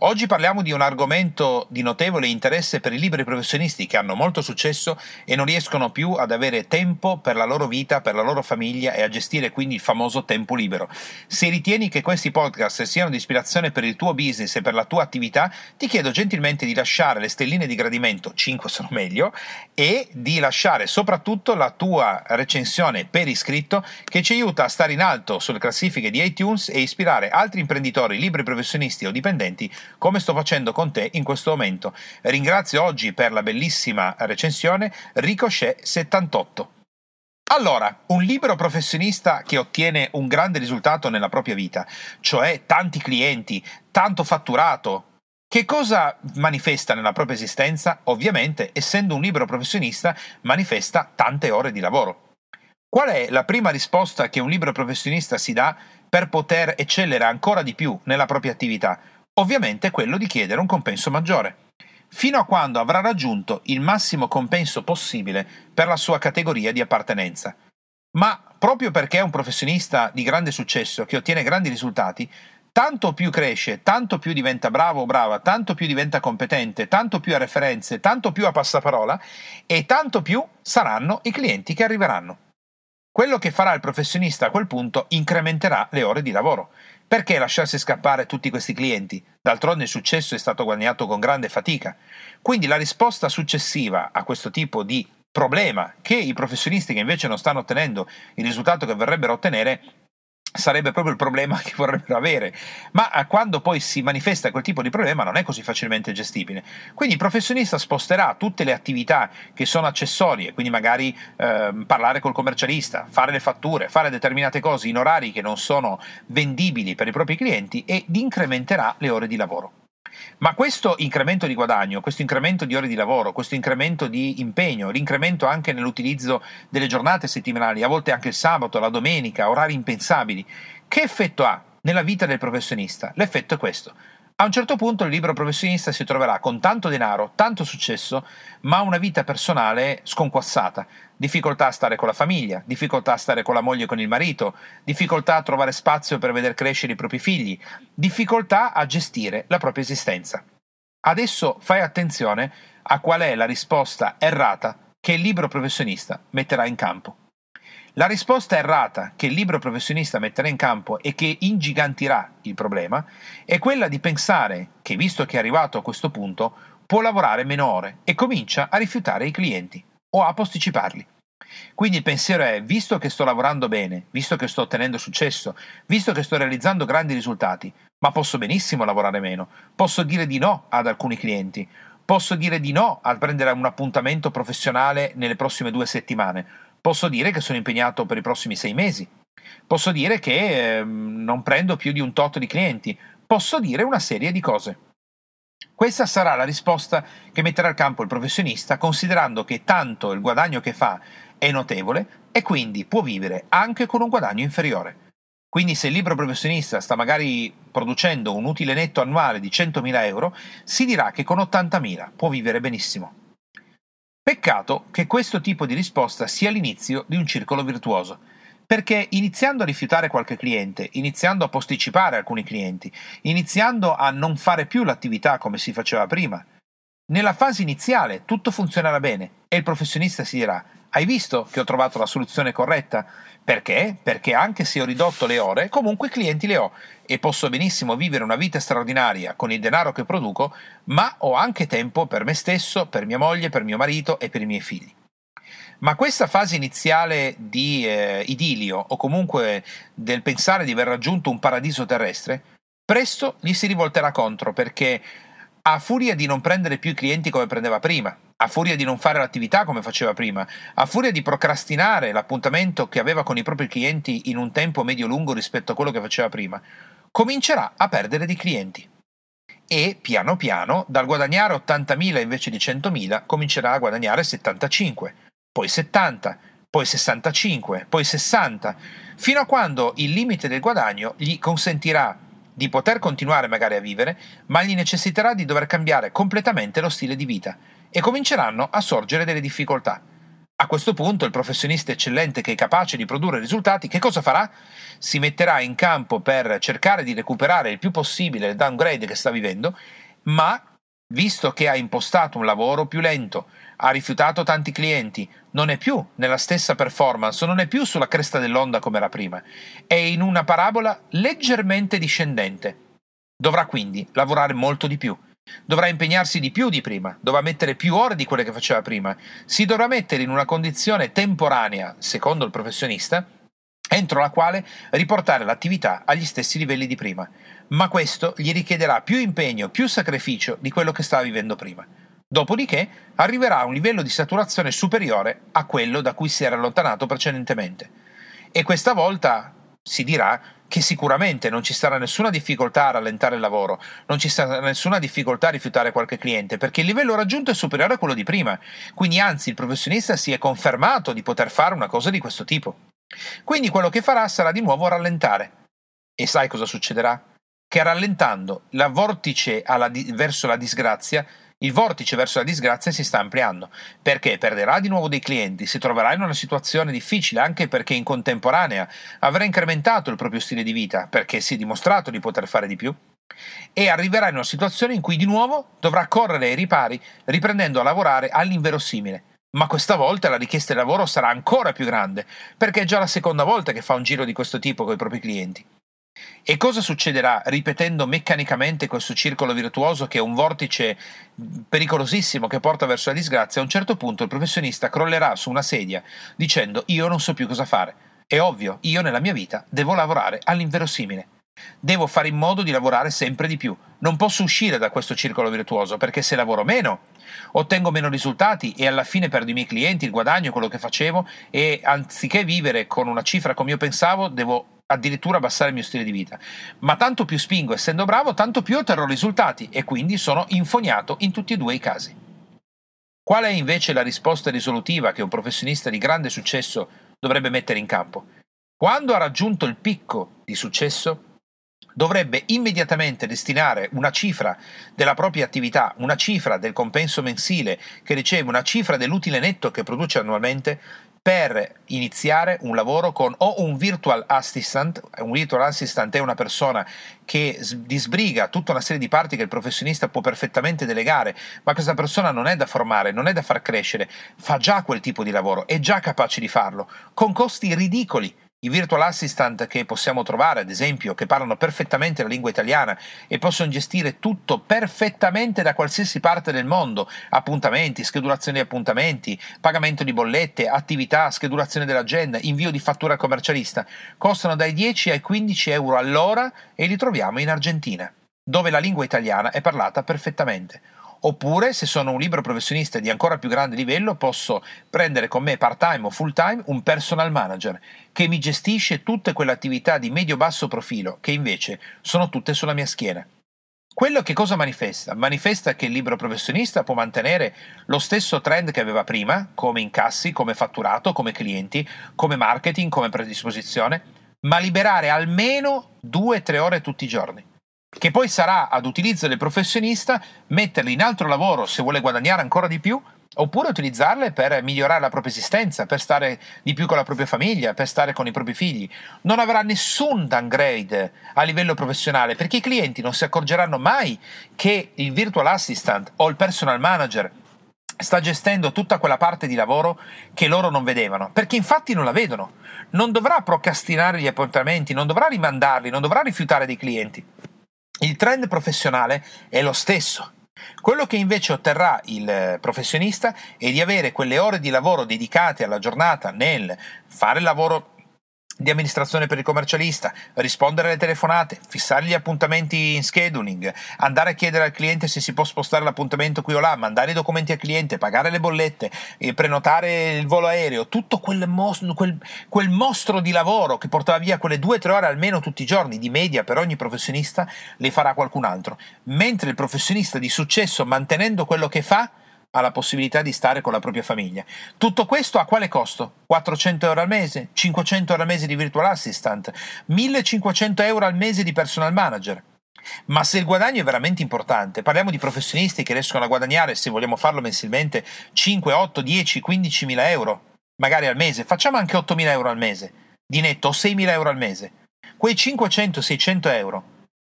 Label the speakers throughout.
Speaker 1: Oggi parliamo di un argomento di notevole interesse per i liberi professionisti che hanno molto successo e non riescono più ad avere tempo per la loro vita, per la loro famiglia e a gestire quindi il famoso tempo libero. Se ritieni che questi podcast siano di ispirazione per il tuo business e per la tua attività, ti chiedo gentilmente di lasciare le stelline di gradimento, 5 sono meglio, e di lasciare soprattutto la tua recensione per iscritto che ci aiuta a stare in alto sulle classifiche di iTunes e ispirare altri imprenditori, libri professionisti o dipendenti come sto facendo con te in questo momento. Ringrazio oggi per la bellissima recensione Ricochet78. Allora, un libero professionista che ottiene un grande risultato nella propria vita, cioè tanti clienti, tanto fatturato, che cosa manifesta nella propria esistenza? Ovviamente, essendo un libero professionista, manifesta tante ore di lavoro. Qual è la prima risposta che un libero professionista si dà per poter eccellere ancora di più nella propria attività? Ovviamente quello di chiedere un compenso maggiore, fino a quando avrà raggiunto il massimo compenso possibile per la sua categoria di appartenenza. Ma proprio perché è un professionista di grande successo che ottiene grandi risultati, tanto più cresce, tanto più diventa bravo o brava, tanto più diventa competente, tanto più ha referenze, tanto più ha passaparola e tanto più saranno i clienti che arriveranno. Quello che farà il professionista a quel punto incrementerà le ore di lavoro. Perché lasciarsi scappare tutti questi clienti? D'altronde il successo è stato guadagnato con grande fatica. Quindi la risposta successiva a questo tipo di problema che i professionisti che invece non stanno ottenendo il risultato che vorrebbero ottenere sarebbe proprio il problema che vorrebbero avere, ma eh, quando poi si manifesta quel tipo di problema non è così facilmente gestibile. Quindi il professionista sposterà tutte le attività che sono accessorie, quindi magari eh, parlare col commercialista, fare le fatture, fare determinate cose in orari che non sono vendibili per i propri clienti ed incrementerà le ore di lavoro. Ma questo incremento di guadagno, questo incremento di ore di lavoro, questo incremento di impegno, l'incremento anche nell'utilizzo delle giornate settimanali, a volte anche il sabato, la domenica, orari impensabili, che effetto ha nella vita del professionista? L'effetto è questo. A un certo punto il libero professionista si troverà con tanto denaro, tanto successo, ma una vita personale sconquassata, difficoltà a stare con la famiglia, difficoltà a stare con la moglie e con il marito, difficoltà a trovare spazio per veder crescere i propri figli, difficoltà a gestire la propria esistenza. Adesso fai attenzione a qual è la risposta errata che il libero professionista metterà in campo. La risposta errata che il libero professionista metterà in campo e che ingigantirà il problema è quella di pensare che, visto che è arrivato a questo punto, può lavorare meno ore e comincia a rifiutare i clienti o a posticiparli. Quindi il pensiero è, visto che sto lavorando bene, visto che sto ottenendo successo, visto che sto realizzando grandi risultati, ma posso benissimo lavorare meno, posso dire di no ad alcuni clienti, posso dire di no a prendere un appuntamento professionale nelle prossime due settimane, Posso dire che sono impegnato per i prossimi sei mesi. Posso dire che eh, non prendo più di un tot di clienti. Posso dire una serie di cose. Questa sarà la risposta che metterà al campo il professionista, considerando che tanto il guadagno che fa è notevole e quindi può vivere anche con un guadagno inferiore. Quindi se il libro professionista sta magari producendo un utile netto annuale di 100.000 euro, si dirà che con 80.000 può vivere benissimo. Peccato che questo tipo di risposta sia l'inizio di un circolo virtuoso, perché iniziando a rifiutare qualche cliente, iniziando a posticipare alcuni clienti, iniziando a non fare più l'attività come si faceva prima, nella fase iniziale tutto funzionerà bene e il professionista si dirà hai visto che ho trovato la soluzione corretta? Perché? Perché anche se ho ridotto le ore, comunque clienti le ho e posso benissimo vivere una vita straordinaria con il denaro che produco, ma ho anche tempo per me stesso, per mia moglie, per mio marito e per i miei figli. Ma questa fase iniziale di eh, idilio o comunque del pensare di aver raggiunto un paradiso terrestre, presto gli si rivolterà contro perché a furia di non prendere più i clienti come prendeva prima, a furia di non fare l'attività come faceva prima, a furia di procrastinare l'appuntamento che aveva con i propri clienti in un tempo medio-lungo rispetto a quello che faceva prima, comincerà a perdere di clienti. E piano piano, dal guadagnare 80.000 invece di 100.000, comincerà a guadagnare 75, poi 70, poi 65, poi 60, fino a quando il limite del guadagno gli consentirà di poter continuare magari a vivere, ma gli necessiterà di dover cambiare completamente lo stile di vita e cominceranno a sorgere delle difficoltà. A questo punto il professionista eccellente che è capace di produrre risultati, che cosa farà? Si metterà in campo per cercare di recuperare il più possibile il downgrade che sta vivendo, ma visto che ha impostato un lavoro più lento, ha rifiutato tanti clienti, non è più nella stessa performance, non è più sulla cresta dell'onda come era prima, è in una parabola leggermente discendente. Dovrà quindi lavorare molto di più Dovrà impegnarsi di più di prima, dovrà mettere più ore di quelle che faceva prima, si dovrà mettere in una condizione temporanea, secondo il professionista, entro la quale riportare l'attività agli stessi livelli di prima. Ma questo gli richiederà più impegno, più sacrificio di quello che stava vivendo prima. Dopodiché arriverà a un livello di saturazione superiore a quello da cui si era allontanato precedentemente. E questa volta si dirà che sicuramente non ci sarà nessuna difficoltà a rallentare il lavoro, non ci sarà nessuna difficoltà a rifiutare qualche cliente, perché il livello raggiunto è superiore a quello di prima, quindi anzi il professionista si è confermato di poter fare una cosa di questo tipo. Quindi quello che farà sarà di nuovo rallentare. E sai cosa succederà? Che rallentando la vortice di- verso la disgrazia il vortice verso la disgrazia si sta ampliando, perché perderà di nuovo dei clienti, si troverà in una situazione difficile anche perché in contemporanea avrà incrementato il proprio stile di vita, perché si è dimostrato di poter fare di più, e arriverà in una situazione in cui di nuovo dovrà correre ai ripari riprendendo a lavorare all'inverosimile. Ma questa volta la richiesta di lavoro sarà ancora più grande, perché è già la seconda volta che fa un giro di questo tipo con i propri clienti. E cosa succederà ripetendo meccanicamente questo circolo virtuoso che è un vortice pericolosissimo che porta verso la disgrazia? A un certo punto il professionista crollerà su una sedia dicendo io non so più cosa fare. È ovvio, io nella mia vita devo lavorare all'inverosimile. Devo fare in modo di lavorare sempre di più. Non posso uscire da questo circolo virtuoso perché se lavoro meno, ottengo meno risultati e alla fine perdo i miei clienti, il guadagno, quello che facevo e anziché vivere con una cifra come io pensavo, devo addirittura abbassare il mio stile di vita. Ma tanto più spingo essendo bravo, tanto più otterrò risultati e quindi sono infognato in tutti e due i casi. Qual è invece la risposta risolutiva che un professionista di grande successo dovrebbe mettere in campo? Quando ha raggiunto il picco di successo, dovrebbe immediatamente destinare una cifra della propria attività, una cifra del compenso mensile che riceve, una cifra dell'utile netto che produce annualmente per iniziare un lavoro con o un virtual assistant, un virtual assistant è una persona che disbriga tutta una serie di parti che il professionista può perfettamente delegare, ma questa persona non è da formare, non è da far crescere, fa già quel tipo di lavoro, è già capace di farlo, con costi ridicoli i virtual assistant che possiamo trovare, ad esempio, che parlano perfettamente la lingua italiana e possono gestire tutto perfettamente da qualsiasi parte del mondo, appuntamenti, schedulazione di appuntamenti, pagamento di bollette, attività, schedulazione dell'agenda, invio di fattura al commercialista, costano dai 10 ai 15 euro all'ora e li troviamo in Argentina, dove la lingua italiana è parlata perfettamente. Oppure, se sono un libero professionista di ancora più grande livello, posso prendere con me part-time o full-time un personal manager che mi gestisce tutte quelle attività di medio-basso profilo che invece sono tutte sulla mia schiena. Quello che cosa manifesta? Manifesta che il libero professionista può mantenere lo stesso trend che aveva prima, come incassi, come fatturato, come clienti, come marketing, come predisposizione, ma liberare almeno 2-3 ore tutti i giorni che poi sarà ad utilizzo del professionista metterle in altro lavoro se vuole guadagnare ancora di più oppure utilizzarle per migliorare la propria esistenza, per stare di più con la propria famiglia, per stare con i propri figli. Non avrà nessun downgrade a livello professionale perché i clienti non si accorgeranno mai che il virtual assistant o il personal manager sta gestendo tutta quella parte di lavoro che loro non vedevano, perché infatti non la vedono. Non dovrà procrastinare gli appuntamenti, non dovrà rimandarli, non dovrà rifiutare dei clienti il trend professionale è lo stesso. Quello che invece otterrà il professionista è di avere quelle ore di lavoro dedicate alla giornata nel fare il lavoro di amministrazione per il commercialista, rispondere alle telefonate, fissare gli appuntamenti in scheduling, andare a chiedere al cliente se si può spostare l'appuntamento qui o là, mandare i documenti al cliente, pagare le bollette, prenotare il volo aereo, tutto quel, mos- quel, quel mostro di lavoro che portava via quelle due o tre ore almeno tutti i giorni di media per ogni professionista, le farà qualcun altro. Mentre il professionista di successo, mantenendo quello che fa, ha la possibilità di stare con la propria famiglia. Tutto questo a quale costo? 400 euro al mese? 500 euro al mese di virtual assistant? 1500 euro al mese di personal manager? Ma se il guadagno è veramente importante, parliamo di professionisti che riescono a guadagnare, se vogliamo farlo mensilmente, 5, 8, 10, 15 mila euro, magari al mese, facciamo anche 8 mila euro al mese, di netto, o 6 mila euro al mese. Quei 500-600 euro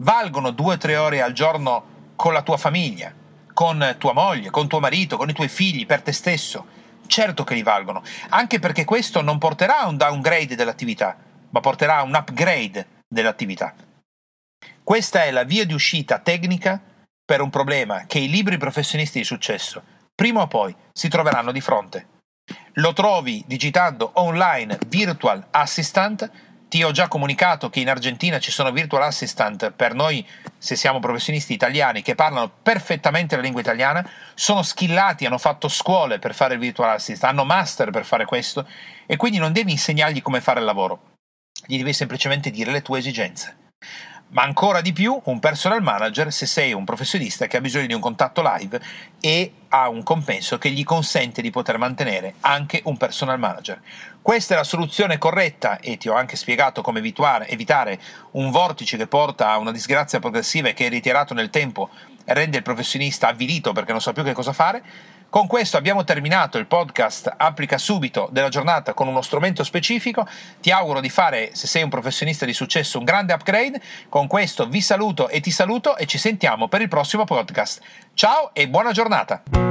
Speaker 1: valgono 2-3 ore al giorno con la tua famiglia, con tua moglie, con tuo marito, con i tuoi figli, per te stesso. Certo che li valgono, anche perché questo non porterà a un downgrade dell'attività, ma porterà a un upgrade dell'attività. Questa è la via di uscita tecnica per un problema che i libri professionisti di successo prima o poi si troveranno di fronte. Lo trovi digitando online Virtual Assistant ti ho già comunicato che in Argentina ci sono virtual assistant. Per noi, se siamo professionisti italiani, che parlano perfettamente la lingua italiana, sono skillati, hanno fatto scuole per fare il virtual assistant, hanno master per fare questo e quindi non devi insegnargli come fare il lavoro, gli devi semplicemente dire le tue esigenze. Ma ancora di più un personal manager se sei un professionista che ha bisogno di un contatto live e ha un compenso che gli consente di poter mantenere anche un personal manager. Questa è la soluzione corretta e ti ho anche spiegato come evitare un vortice che porta a una disgrazia progressiva e che ritirato nel tempo rende il professionista avvilito perché non sa più che cosa fare. Con questo abbiamo terminato il podcast Applica subito della giornata con uno strumento specifico. Ti auguro di fare, se sei un professionista di successo, un grande upgrade. Con questo vi saluto e ti saluto e ci sentiamo per il prossimo podcast. Ciao e buona giornata!